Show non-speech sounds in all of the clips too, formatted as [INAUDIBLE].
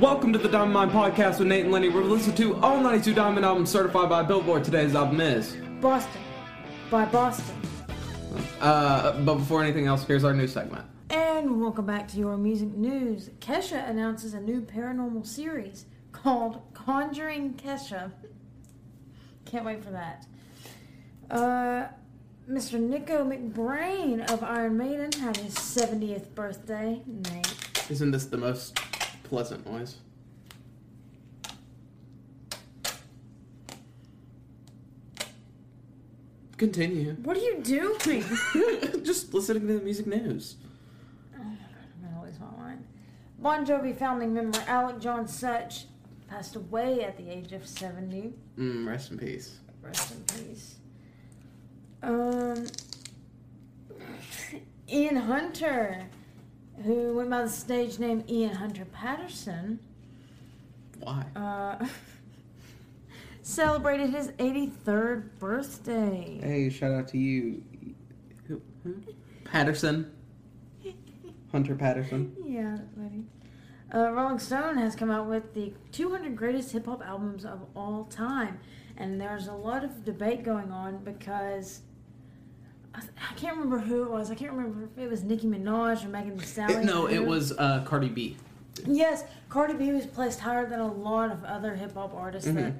Welcome to the Diamond Mine Podcast with Nate and Lainey. We're listening to all 92 Diamond albums certified by Billboard. Today's album is. Boston by Boston. Uh, but before anything else, here's our new segment. And welcome back to your music news. Kesha announces a new paranormal series called Conjuring Kesha. Can't wait for that. Uh, Mr. Nicko McBrain of Iron Maiden had his 70th birthday. Nate. Isn't this the most pleasant noise? Continue. What are you doing? [LAUGHS] Just listening to the music news. I'm gonna lose my mind. Bon Jovi founding member Alec John Such passed away at the age of 70. Mm, rest in peace. Rest in peace. Um, [SIGHS] Ian Hunter, who went by the stage name Ian Hunter Patterson, Why? uh, [LAUGHS] celebrated his 83rd birthday. Hey, shout out to you. Who? who? Patterson. Hunter Patterson. Yeah, buddy. Uh, Rolling Stone has come out with the 200 greatest hip hop albums of all time, and there's a lot of debate going on because I, can't remember who it was. I can't remember if it was Nicki Minaj or Megan Thee Stallion. It- no, it was uh, Cardi B. Yes, Cardi B was placed higher than a lot of other hip hop artists Mhm. that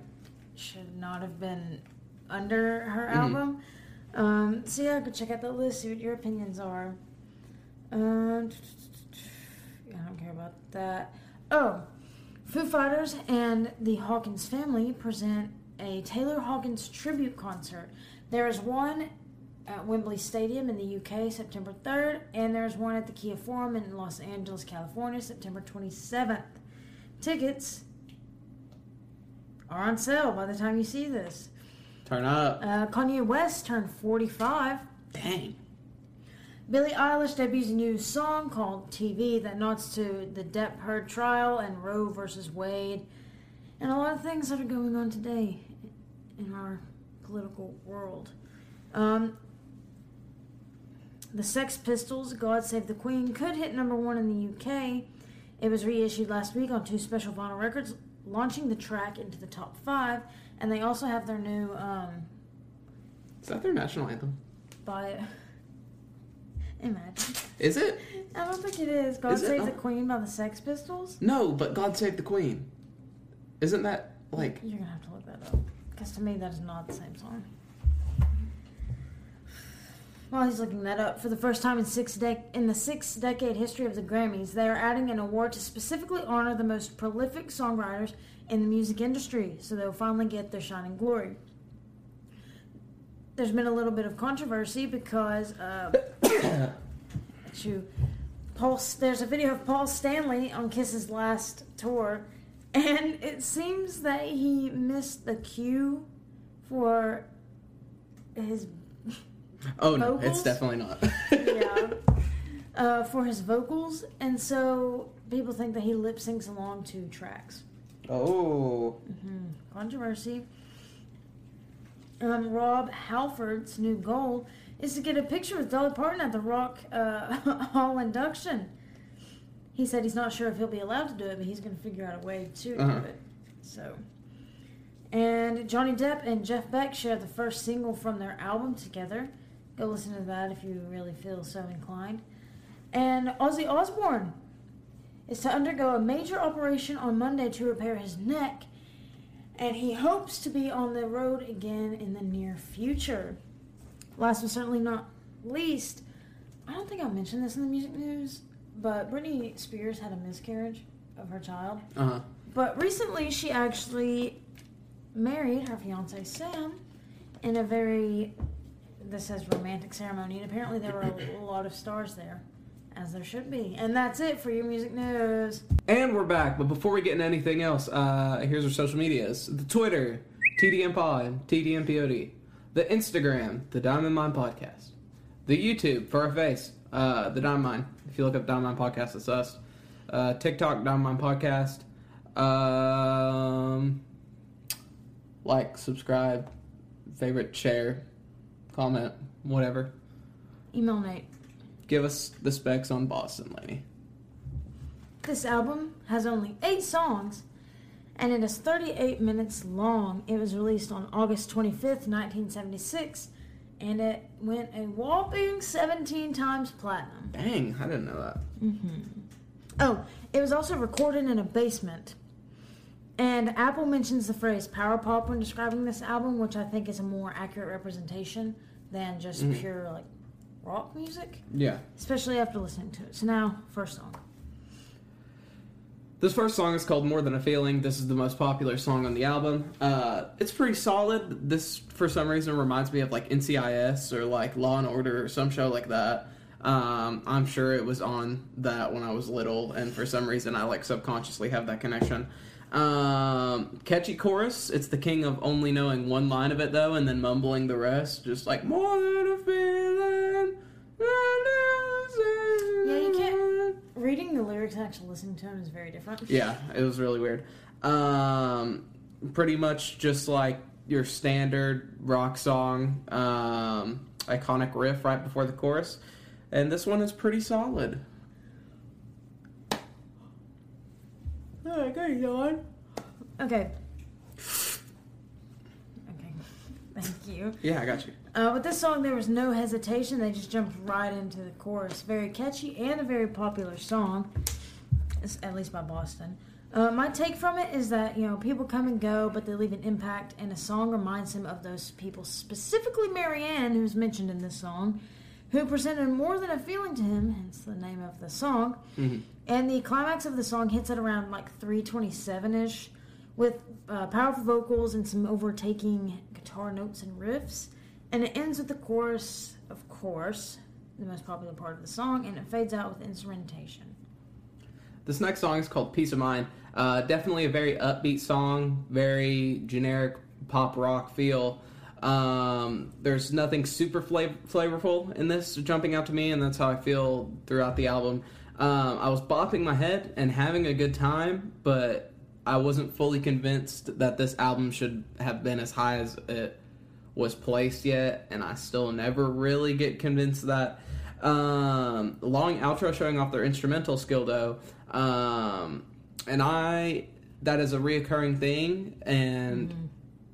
should not have been under her Mhm. album. Um, so yeah, go check out that list. See what your opinions are. Um, I don't care about that. Oh, Foo Fighters and the Hawkins family present a Taylor Hawkins tribute concert. There is one at Wembley Stadium in the UK, September 3rd, and there's one at the Kia Forum in Los Angeles, California, September 27th. Tickets are on sale by the time you see this. Turn up. Uh, Kanye West turned 45. Dang. Billie Eilish debuts a new song called TV that nods to the Depp Heard trial and Roe versus Wade, and a lot of things that are going on today in our political world. Um, the Sex Pistols' God Save the Queen could hit number one in the UK. It was reissued last week on two special vinyl records, launching the track into the top five, and they also have their new um, Is that their national anthem? by. Imagine. Is it? I don't think it is. God Is it Save the? Queen by the Sex Pistols. No, but God Save the Queen. Isn't that like You're gonna have to look that up because to me that is not the same song. While he's looking that up, for the first time in six in the six-decade history of the Grammys, they are adding an award to specifically honor the most prolific songwriters in the music industry, so they'll finally get their shining glory. There's been a little bit of controversy because uh, [COUGHS] to Paul. There's a video of Paul Stanley on Kiss's last tour, and it seems that he missed the cue for his Oh no, it's definitely not. yeah [LAUGHS] uh, for his vocals, and so people think that he lip syncs along to tracks. oh. Controversy. Um, Rob Halford's new goal is to get a picture with Dolly Parton at the Rock uh, [LAUGHS] Hall induction. He said he's not sure if he'll be allowed to do it, but he's going to figure out a way to Uh-huh. do it. So, and Johnny Depp and Jeff Beck shared the first single from their album together. Go listen to that if you really feel so inclined. And Ozzy Osbourne is to undergo a major operation on Monday to repair his neck, and he hopes to be on the road again in the near future. Last but certainly not least, I don't think I mentioned this in the music news, but Britney Spears had a miscarriage of her child. Uh huh. But recently, she actually married her fiance Sam in a very this says romantic ceremony, and apparently there were a lot of stars there, as there should be. And that's it for your music news. And we're back, but before we get into anything else, uh, here's our social medias: the Twitter, TDM Pod, TDM POD, the Instagram, the Diamond Mine Podcast, the YouTube for our face, uh, the Diamond Mine. If you look up Diamond Mine Podcast, it's us. Uh, TikTok, Diamond Mine Podcast. Um, like, subscribe, favorite, share, comment, whatever. Email Nate. Give us the specs on Boston, lady. This album has only eight songs and it is 38 minutes long. It was released on August 25th, 1976, and it went a whopping 17 times platinum. Dang, I didn't know that. Mm-hmm. Oh, it was also recorded in a basement. And Apple mentions the phrase power pop when describing this album, which I think is a more accurate representation than just Mhm. pure like rock music, Yeah. especially after listening to it. So now, first song. This first song is called More Than a Feeling. This is the most popular song on the album. Uh, it's pretty solid. This, for some reason, reminds me of like NCIS or like Law and Order or some show like that. Um, I'm sure it was on that when I was little, and for some reason, I like subconsciously have that connection. Um, catchy chorus. It's the king of only knowing one line of it though, and then mumbling the rest, just like more than a feeling. Yeah, you can't- Reading the lyrics and actually listening to them is very different. Yeah, it was really weird. Um, pretty much just like your standard rock song, um, iconic riff right before the chorus, and this one is pretty solid. Alright, go on. Okay. Okay. Thank you. Yeah, I got you. Uh, with this song, there was no hesitation. They just jumped right into the chorus. Very catchy and a very popular song, It's- at least by Boston. Uh, my take from it is that you know people come and go, but they leave an impact, and a song reminds him of those people, specifically Marianne, who's mentioned in this song, who presented more than a feeling to him, hence the name of the song. Mhm. And the climax of the song hits at around like 327 ish, with uh, powerful vocals and some overtaking guitar notes and riffs. And it ends with the chorus, of course, the most popular part of the song, and it fades out with instrumentation. This next song is called Peace of Mind. Uh, definitely a very upbeat song, very generic pop rock feel. Um, there's nothing super flav- flavorful in this jumping out to me, and that's how I feel throughout the album. Um, I was bopping my head and having a good time, but I wasn't fully convinced that this album should have been as high as it was placed yet, and I still never really get convinced that. Um, long outro showing off their instrumental skill though, um, and I that is a reoccurring thing, and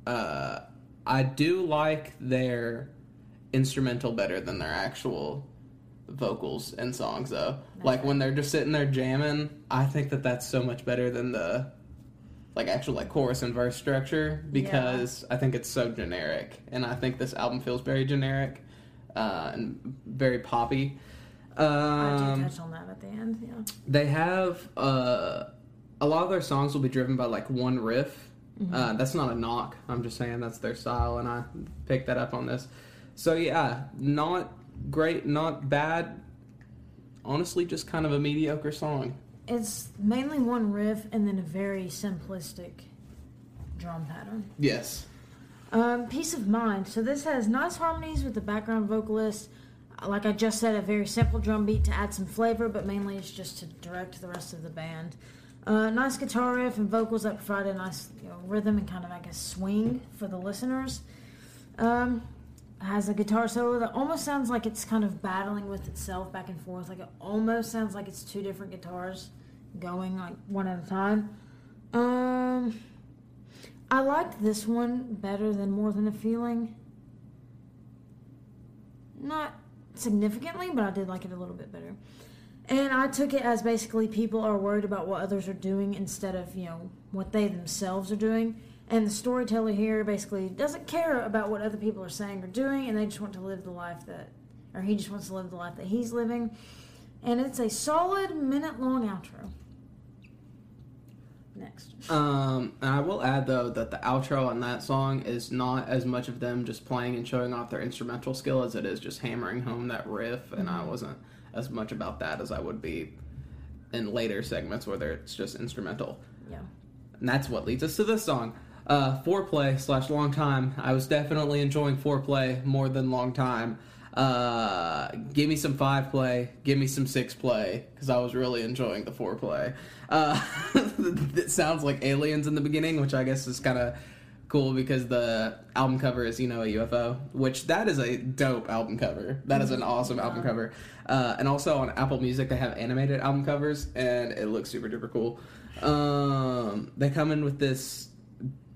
uh, I do like their instrumental better than their actual vocals and songs though. Like when they're just sitting there jamming, I think that that's so much better than the like actual like chorus and verse structure because I think it's so generic, and I think this album feels very generic uh, and very poppy. Um, do touch on that at the end, yeah. they have uh, a lot of their songs will be driven by like one riff. Uh, that's not a knock. I'm just saying that's their style, and I picked that up on this. So yeah, not great, not bad. Honestly, just kind of a mediocre song. It's mainly one riff and then a very simplistic drum pattern. Yes. Um, Peace of Mind. So this has nice harmonies with the background vocalist. Like I just said, a very simple drum beat to add some flavor, but mainly it's just to direct the rest of the band. Uh, nice guitar riff and vocals that provide a nice you know, rhythm and kind of like a swing for the listeners. Um, has a guitar solo that almost sounds like it's kind of battling with itself back and forth. Like it almost sounds like it's two different guitars going like one at a time. Um, I liked this one better than More Than a Feeling. Not significantly, but I did like it a little bit better. And I took it as basically people are worried about what others are doing instead of, you know, what they themselves are doing. And the storyteller here basically doesn't care about what other people are saying or doing, and they just want to live the life that, or he just wants to live the life that he's living. And it's a solid minute long outro. Next. Um, and I will add though that the outro on that song is not as much of them just playing and showing off their instrumental skill as it is just hammering home that riff. And I wasn't as much about that as I would be in later segments where it's just instrumental. Yeah. And that's what leads us to this song. Uh, foreplay slash long time. I was definitely enjoying foreplay more than long time. Uh, give me some five play, give me some six play, because I was really enjoying the foreplay. Uh, [LAUGHS] it sounds like aliens in the beginning, which I guess is kind of cool because the album cover is you know a UFO, which that is a dope album cover. That is an awesome album cover. Uh, and also on Apple Music they have animated album covers, and it looks super duper cool. Um, they come in with this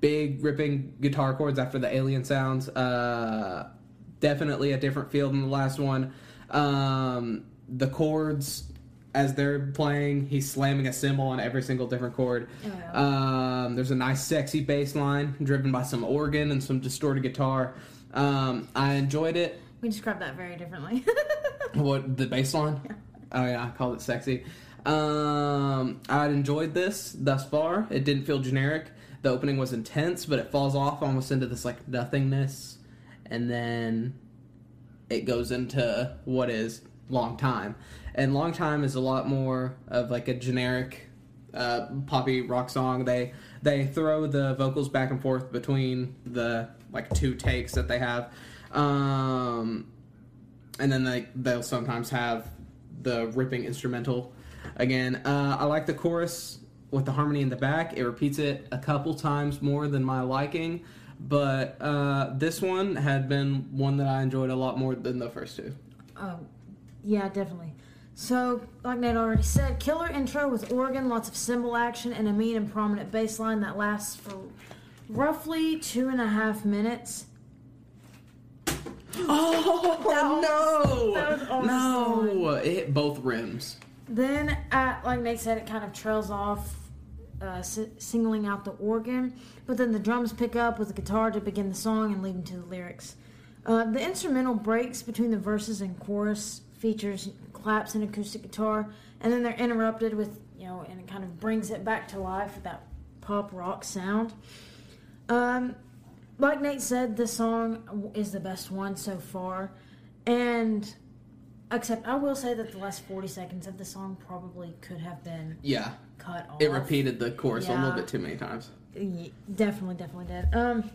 big ripping guitar chords after the alien sounds. Uh, definitely a different feel than the last one. Um, the chords as they're playing, he's slamming a cymbal on every single different chord. Oh, yeah. Um, there's a nice, sexy bass line driven by some organ and some distorted guitar. Um, I enjoyed it. We described that very differently. [LAUGHS] What the bass line? Oh yeah, I called it sexy. Um, I enjoyed this thus far. It didn't feel generic. The opening was intense, but it falls off almost into this like nothingness, and then it goes into what is long time. And long time is a lot more of like a generic uh, poppy rock song. They they throw the vocals back and forth between the like two takes that they have. Um, and then they they'll sometimes have the ripping instrumental again. Uh, I like the chorus with the harmony in the back. It repeats it a couple times more than my liking, but uh, this one had been one that I enjoyed a lot more than the first two. Oh, yeah, definitely. So, like Nate already said, killer intro with organ, lots of cymbal action, and a mean and prominent bass line that lasts for roughly two and a half minutes. [GASPS] Oh was- no! that was no! It hit both rims. Then, at, like Nate said, it kind of trails off, uh, singling out the organ, but then the drums pick up with the guitar to begin the song and lead into the lyrics. Uh, the instrumental breaks between the verses and chorus, features claps and acoustic guitar, and then they're interrupted with, you know, and it kind of brings it back to life with that pop rock sound. Um, like Nate said, this song is the best one so far, and except I will say that the last forty seconds of the song probably could have been Yeah, cut off. it repeated the chorus a little bit too many times. Ye- Definitely, definitely did. Um,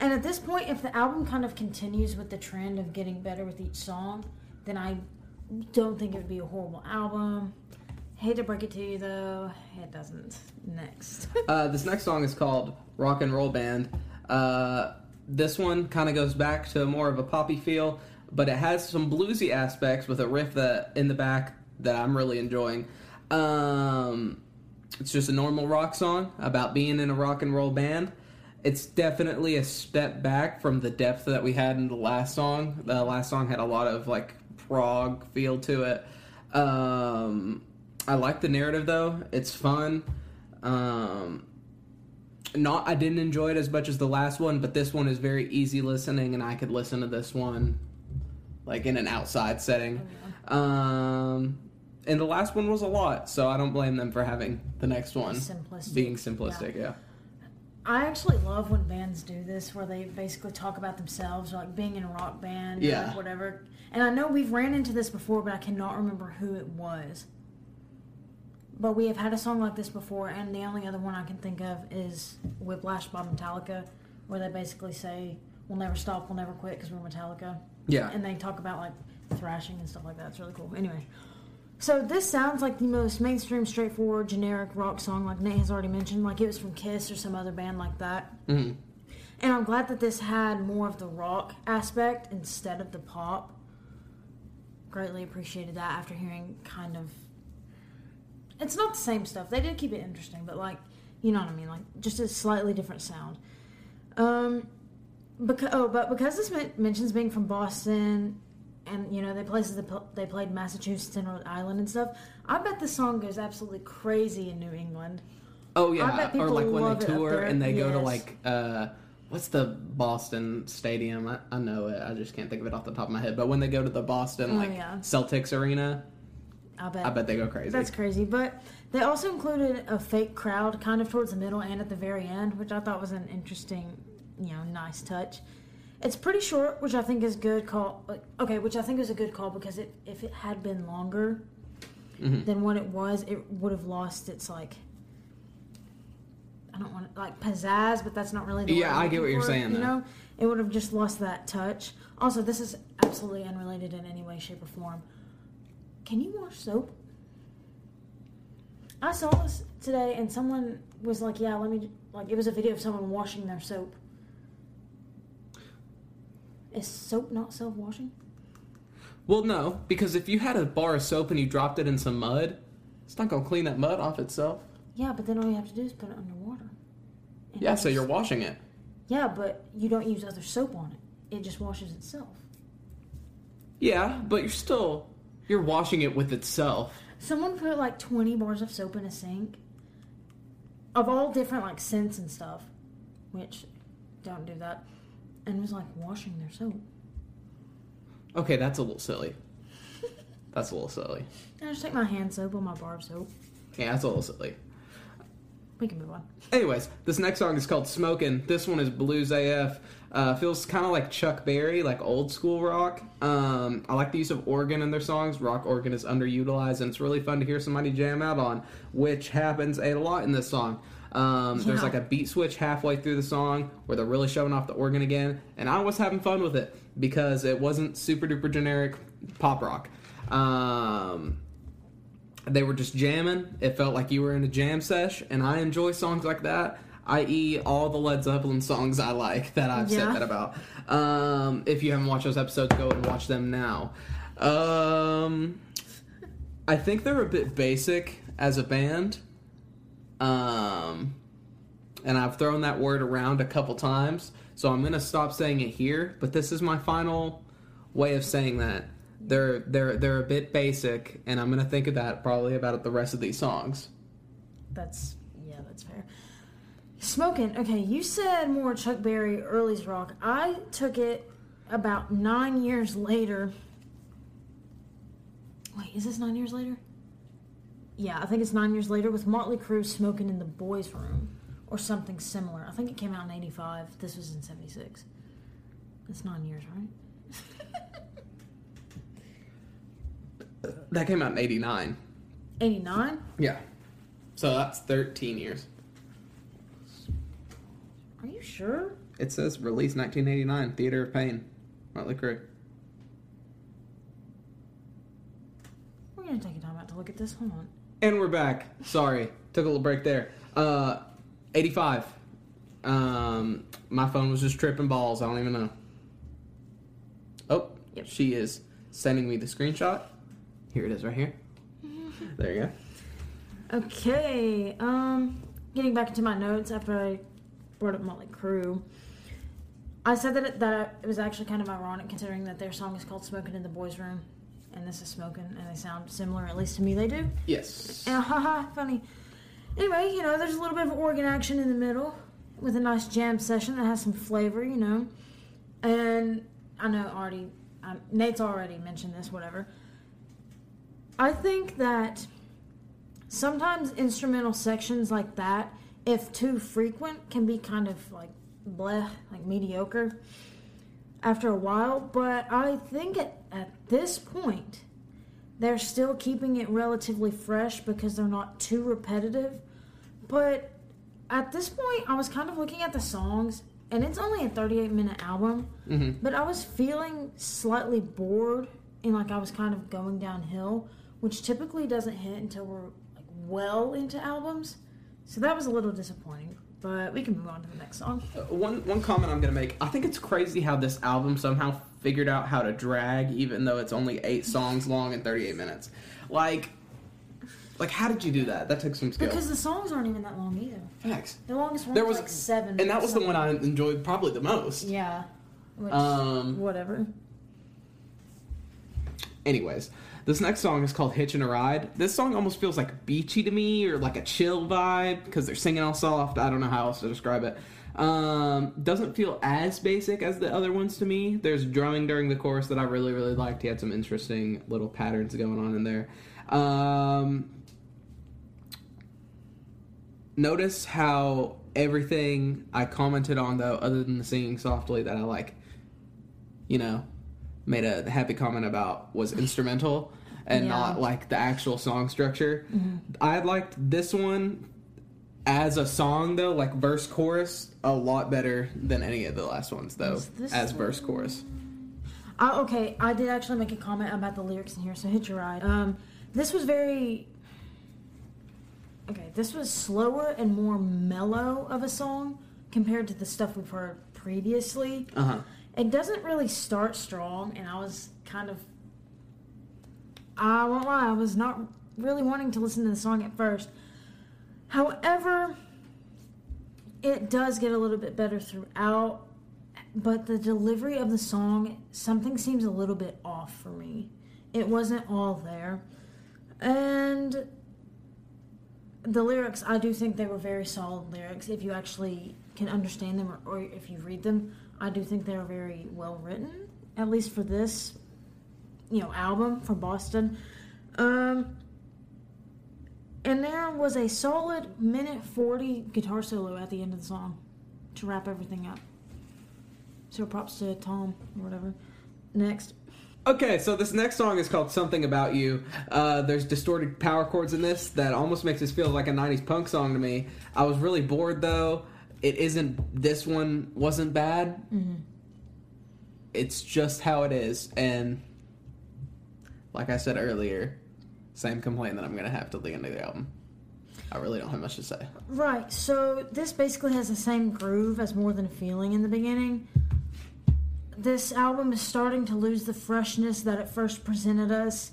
and at this point, if the album kind of continues with the trend of getting better with each song, then I don't think it would be a horrible album. Hate to break it to you though, it doesn't. Next. [LAUGHS] Uh, this next song is called Rock and Roll Band. Uh, this one kind of goes back to more of a poppy feel, but it has some bluesy aspects with a riff that in the back that I'm really enjoying. Um, it's just a normal rock song about being in a rock and roll band. It's definitely a step back from the depth that we had in the last song. The last song had a lot of like prog feel to it. Um, I like the narrative though; it's fun. Um, not I didn't enjoy it as much as the last one, but this one is very easy listening, and I could listen to this one like in an outside setting. Um, and the last one was a lot, so I don't blame them for having the next one Simplistic. being simplistic. Yeah. I actually love when bands do this, where they basically talk about themselves, like being in a rock band, or Yeah. whatever. And I know we've ran into this before, but I cannot remember who it was. But we have had a song like this before, and the only other one I can think of is Whiplash by Metallica, where they basically say, "We'll never stop, we'll never quit, because we're Metallica." Yeah. and they talk about like thrashing and stuff like that. It's really cool. Anyway, so this sounds like the most mainstream, straightforward, generic rock song, like Nate has already mentioned. Like it was from Kiss or some other band like that. Mhm. And I'm glad that this had more of the rock aspect instead of the pop. Greatly appreciated that after hearing kind of. It's not the same stuff. They did keep it interesting, but like, you know what I mean? Like, just a slightly different sound. Um, because oh, but because this mentions being from Boston, and you know the places they, pl- they played Massachusetts and Rhode Island and stuff, I bet the song goes absolutely crazy in New England. Oh I yeah, bet or people like when they tour and they go to like uh what's the Boston Stadium? I, I know it. I just can't think of it off the top of my head. But when they go to the Boston Oh, like yeah. Celtics arena, I bet. I bet they go crazy. That's crazy. But they also included a fake crowd kind of towards the middle and at the very end, which I thought was an interesting, you know, nice touch. It's pretty short, which I think is good call. Okay, which I think is a good call because it, if it had been longer Mhm. than what it was, it would have lost its like. I don't want to like pizzazz, but that's not really. The Yeah, I'm get what you're for, saying, You though. know, it would have just lost that touch. Also, this is absolutely unrelated in any way, shape, or form. Can you wash soap? I saw this today, and someone was like, yeah, let me like it was a video of someone washing their soap. Is soap not self-washing? Well, no, because if you had a bar of soap and you dropped it in some mud, it's not gonna clean that mud off itself. Yeah, but then all you have to do is put it underwater. And Yeah, so you're washing it. Yeah, but you don't use other soap on it. It just washes itself. Yeah, but you're still you're washing it with itself. Someone put like 20 bars of soap in a sink of all different like scents and stuff, which don't do that, and was like washing their soap. Okay, that's a little silly. [LAUGHS] That's a little silly. I just take my hand soap on my bar of soap. Yeah, that's a little silly. We can move on. Anyways, this next song is called Smokin'. This one is blues AF. Uh, feels kind of like Chuck Berry, like old school rock. Um, I like the use of organ in their songs. Rock organ is underutilized, and it's really fun to hear somebody jam out on, which happens a lot in this song. Um, There's like a beat switch halfway through the song where they're really showing off the organ again, and I was having fun with it because it wasn't super duper generic pop rock. Um, they were just jamming. It felt like you were in a jam sesh, and I enjoy songs like that. I.e., all the Led Zeppelin songs I like that I've Yeah. said that about. Um, if you haven't watched those episodes, go and watch them now. Um, I think they're a bit basic as a band. Um, and I've thrown that word around a couple times, so I'm gonna stop saying it here. But this is my final way of saying that they're they're they're a bit basic, and I'm gonna think of that probably about the rest of these songs. That's yeah, that's fair. Smoking. Okay, you said more Chuck Berry, early's rock. I took it about nine years later. Wait, is this nine years later? Yeah, I think it's nine years later with Motley Crue smoking in the boys' room or something similar. I think it came out in '85. This was in '76. That's nine years, right? That came out in '89. '89. Yeah, so that's 13 years. Are you sure? It says release 1989, Theater of Pain, Motley Crue. We're gonna take a time out to look at this. Hold on. And we're back. Sorry, took a little break there. Uh, 85. Um, my phone was just tripping balls. I don't even know. Oh, Yep. she is sending me the screenshot. Here it is, right here. [LAUGHS] There you go. Okay, um, getting back into my notes after I brought up Motley Crue, I said that it, that it was actually kind of ironic considering that their song is called "Smoking in the Boys' Room," and this is "Smoking," and they sound similar. At least to me, they do. Yes. And haha, funny. Anyway, you know, there's a little bit of organ action in the middle with a nice jam session that has some flavor, you know. And I know already, um, Nate's already mentioned this, whatever. I think that sometimes instrumental sections like that, if too frequent, can be kind of like bleh, like mediocre after a while. But I think at, at this point, they're still keeping it relatively fresh because they're not too repetitive. But at this point, I was kind of looking at the songs, and it's only a 38 minute album, hmm but I was feeling slightly bored and like I was kind of going downhill, which typically doesn't hit until we're like well into albums. So that was a little disappointing, but we can move on to the next song. Uh, One one comment I'm gonna make. I think it's crazy how this album somehow figured out how to drag, even though it's only eight songs long and 38 minutes. Like, like how did you do that? That took some skill. Because the songs aren't even that long either. Facts. The longest one There was was- like seven. And that was the one I enjoyed probably the most. Yeah. Which, Um, whatever. Anyways, this next song is called Hitchin' a Ride. This song almost feels like beachy to me or like a chill vibe because they're singing all soft. I don't know how else to describe it. Um, doesn't feel as basic as the other ones to me. There's drumming during the chorus that I really, really liked. He had some interesting little patterns going on in there. Um, notice how everything I commented on, though, other than the singing softly, that I like, you know, made a happy comment about was instrumental and Yeah. not like the actual song structure. I liked this one as a song though, like verse chorus, a lot better than any of the last ones though, as the- verse chorus. Uh, okay, I did actually make a comment about the lyrics in here, so hit your ride. Um, this was very okay, this was slower and more mellow of a song compared to the stuff we've heard previously. Uh huh. It doesn't really start strong, and I was kind of. I won't lie, I was not really wanting to listen to the song at first. However, it does get a little bit better throughout, but the delivery of the song, something seems a little bit off for me. It wasn't all there. And the lyrics, I do think they were very solid lyrics. If you actually can understand them or, or if you read them, I do think they're very well written, at least for this, you know, album from Boston. Um, and there was a solid minute 40 guitar solo at the end of the song to wrap everything up. So props to Tom or whatever. Next. Okay, so this next song is called "Something About You." Uh, there's distorted power chords in this that almost makes this feel like a '90s punk song to me. I was really bored though. It isn't. This one wasn't bad. Mm-hmm. It's just how it is, and like I said earlier, same complaint that I'm gonna have to the end of the album. I really don't have much to say. Right, so this basically has the same groove as More Than a Feeling in the beginning. This album is starting to lose the freshness that it first presented us.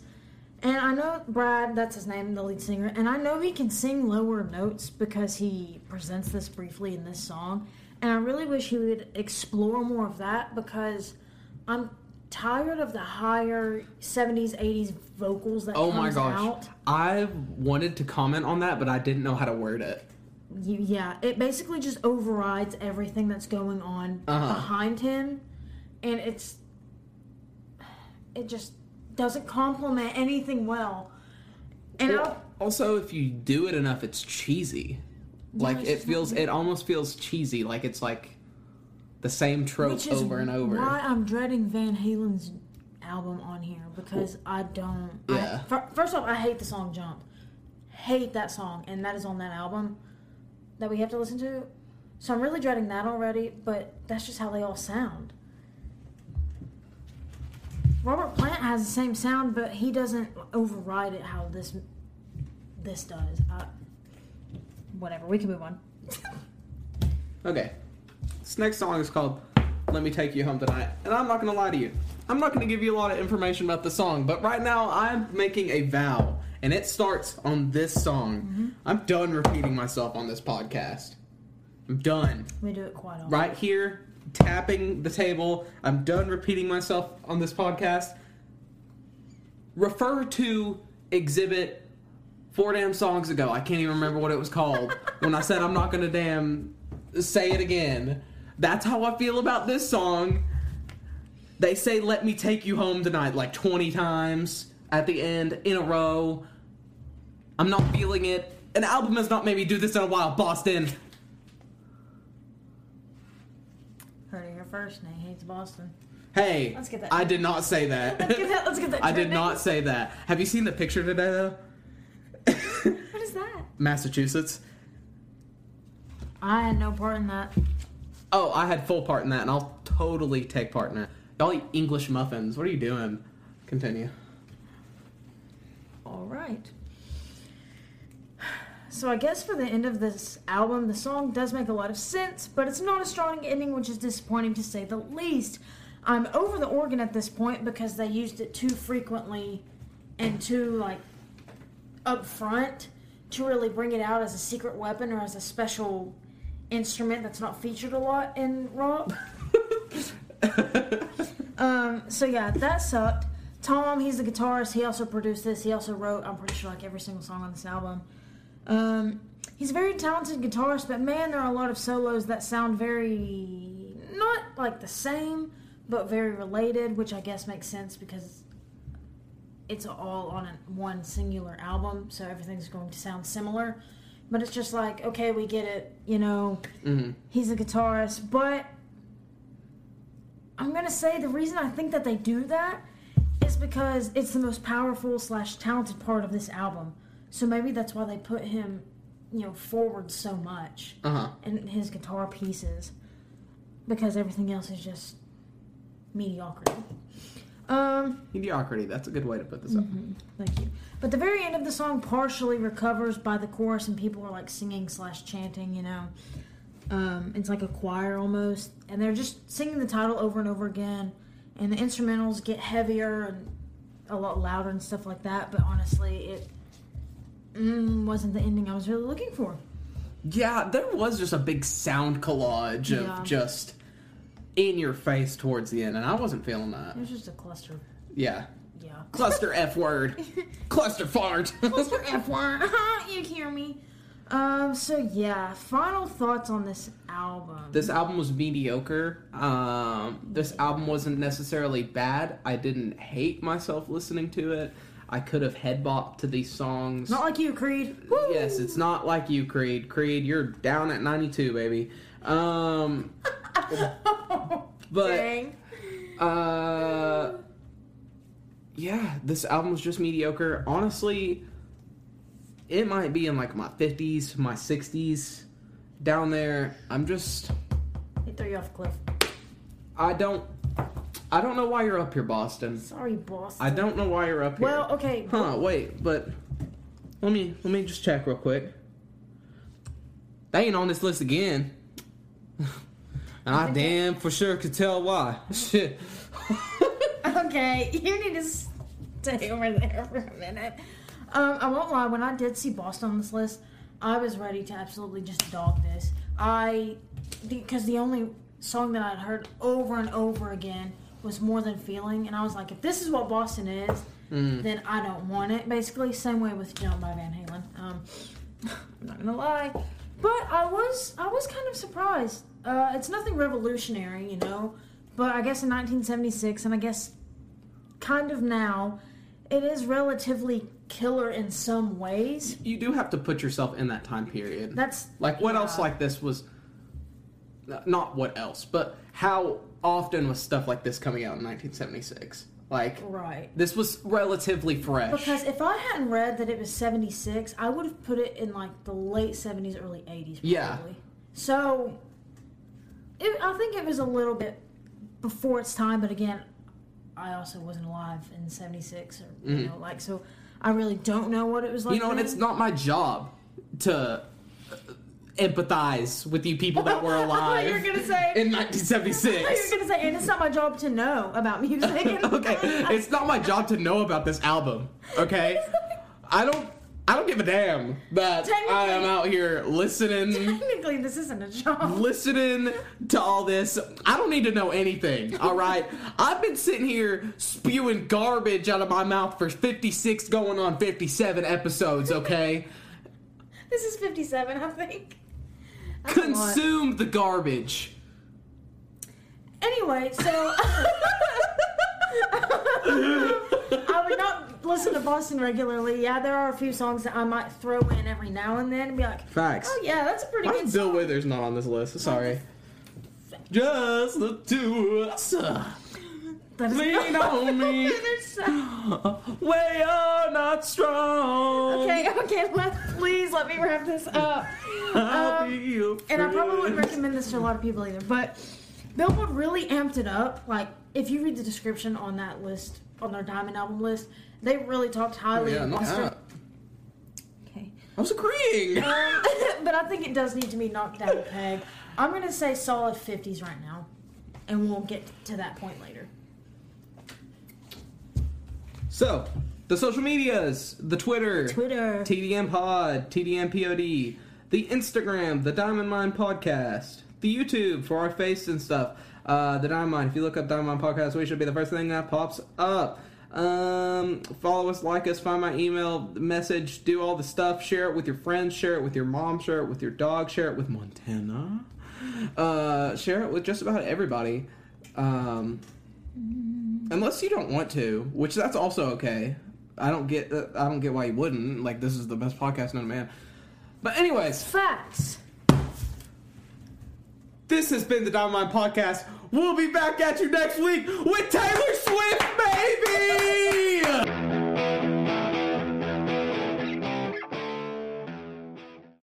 And I know Brad, that's his name, the lead singer, and I know he can sing lower notes because he presents this briefly in this song. And I really wish he would explore more of that because I'm tired of the higher 70s, 80s vocals that Oh my gosh, out. I wanted to comment on that, but I didn't know how to word it. You, yeah, it basically just overrides everything that's going on Uh-huh. behind him, and it's it just doesn't complement anything well. And I, Also, if you do it enough, it's cheesy. Like it feels, it almost feels cheesy. Like it's like the same trope over and over. why I'm dreading Van Halen's album on here because I don't. Yeah. I, first off, I hate the song "Jump." Hate that song, and that is on that album that we have to listen to. So I'm really dreading that already. But that's just how they all sound. Robert Plant has the same sound, but he doesn't override it how this this does. I, whatever. We can move on. Okay, this next song is called "Let Me Take You Home Tonight," and I'm not gonna lie to you. I'm not gonna give you a lot of information about the song, but right now I'm making a vow, and it starts on this song. Mm-hmm. I'm done repeating myself on this podcast. I'm done. We do it quite often. right here tapping the table. I'm done repeating myself on this podcast. Refer to exhibit four damn songs ago. I can't even remember what it was called [LAUGHS] when I said I'm not gonna damn say it again. That's how I feel about this song. They say "Let me take you home tonight" like 20 times at the end in a row. I'm not feeling it. An album has not made me do this in a while, Boston. Heard it here first. Nate hates Boston. Hey, Let's get that I did not say that. Let's get that. Let's get that. [LAUGHS] I did trending. not say that. Have you seen the picture today, though? [LAUGHS] What is that? Massachusetts. I had no part in that. Oh, I had full part in that, and I'll totally take part in it. Y'all eat English muffins. What are you doing? Continue. All right. So I guess for the end of this album, the song does make a lot of sense, but it's not a strong ending, which is disappointing to say the least. I'm over the organ at this point because they used it too frequently and too like up front to really bring it out as a secret weapon or as a special instrument that's not featured a lot in rock. [LAUGHS] Um, so yeah, that sucked. Tom, he's the guitarist. He also produced this. He also wrote, I'm pretty sure, like every single song on this album. Um, he's a very talented guitarist, but man, there are a lot of solos that sound very not like the same, but very related, which I guess makes sense because it's all on a, one singular album, so everything's going to sound similar. But it's just like, okay, we get it, you know, hmm he's a guitarist, but I'm gonna say the reason I think that they do that is because it's the most powerful slash talented part of this album. So maybe that's why they put him, you know, forward so much Uh huh. in his guitar pieces, because everything else is just mediocrity. Um, Mediocrity. That's a good way to put this up. Mhm. Thank you. But the very end of the song partially recovers by the chorus, and people are like singing slash chanting. You know, um, it's like a choir almost, and they're just singing the title over and over again. And the instrumentals get heavier and a lot louder and stuff like that. But honestly, it mm, wasn't the ending I was really looking for. Yeah, there was just a big sound collage of Yeah. just in your face towards the end, and I wasn't feeling that. It was just a cluster. Yeah. Yeah. Cluster F word. [LAUGHS] Cluster fart. Cluster F [LAUGHS] word. [LAUGHS] you hear me? Um. So yeah. Final thoughts on this album. this album was mediocre. Um, this album wasn't necessarily bad. I didn't hate myself listening to it. I could have head bopped to these songs. Not like you, Creed. Woo! Yes, it's not like you, Creed. Creed, you're down at 92, baby. Um, but Dang. uh, yeah, this album was just mediocre. Honestly, it might be in like my 50s, my 60s, down there. I'm just, He threw you off a cliff. I don't, I don't know why you're up here, Boston. Sorry, Boston. I don't know why you're up here. Well, okay. Huh, wait, but let me let me just check real quick. They ain't on this list again. [LAUGHS] And I damn for sure could tell why. [LAUGHS] Shit. Okay, you need to stay over there for a minute. Um, I won't lie. When I did see Boston on this list, I was ready to absolutely just dog this. I because the only song that I'd heard over and over again was "More Than Feeling," and I was like, if this is what Boston is, Mm. then I don't want it. Basically, same way with "Jump" by Van Halen. Um, [LAUGHS] I'm not gonna lie, but I was I was kind of surprised. Uh, it's nothing revolutionary, you know, but I guess in 1976, and I guess kind of now, it is relatively killer in some ways. You do have to put yourself in that time period. That's like what yeah. else like this was not what else, but how often with stuff like this coming out in 1976? Like right. this was relatively fresh. Because if I hadn't read that it was 76, I would have put it in like the late 70s, early 80s. Probably. Yeah. So it, I think it was a little bit before its time, but again, I also wasn't alive in 76 or, you know, like, so I really don't know what it was like. Mm-hmm. you know, and it's not my job to uh, empathize with you people that were [LAUGHS] alive you were to say. in I thought you were 1976. going to say, and it's not my job to know about music. [LAUGHS] okay, it's not my job to know about this album. Okay, I don't. I don't give a damn that I am out here listening, Technically, this isn't a job. listening to all this. I don't need to know anything. All right, I've been sitting here spewing garbage out of my mouth for 56, going on 57 episodes. Okay, [LAUGHS] This is 57, I think. That's consume the garbage. Anyway, so [LAUGHS] I would not listen to Boston regularly. Yeah, there are a few songs that I might throw in every now and then and be like, Facts. "Oh yeah, that's a pretty Why good is Bill song." Withers not on this list? Sorry. [LAUGHS] Just the two of us. That is Lean not- on [LAUGHS] me. There's so- We are not strong. okay, okay, let, please let me wrap this up. Um, And I probably wouldn't recommend this to a lot of people either. But Billboard really amped it up. Like, if you read the description on that list, on their Diamond album list, they really talked highly Yeah, of Okay. I was agreeing. Um, [LAUGHS] but I think it does need to be knocked down a peg. I'm going to say solid 50s right now. And we'll get to that point later. So, the social medias, the Twitter, Twitter. TDM Pod, TDM POD, the Instagram, the Diamond Mine Podcast, the YouTube for our face and stuff. Uh, the Diamond Mine. If you look up Diamond Mine Podcast, we should be the first thing that pops up. Um, follow us, like us, find my email message, do all the stuff, share it with your friends, share it with your mom, share it with your dog, share it with Montana. Uh, share it with just about everybody. Um, unless you don't want to, which that's also okay. I don't get uh, I don't get why you wouldn't. Like this is the best podcast known to man. But anyways, Facts. this has been the Diamond Mine Podcast. We'll be back at you next week with Taylor Swift, baby.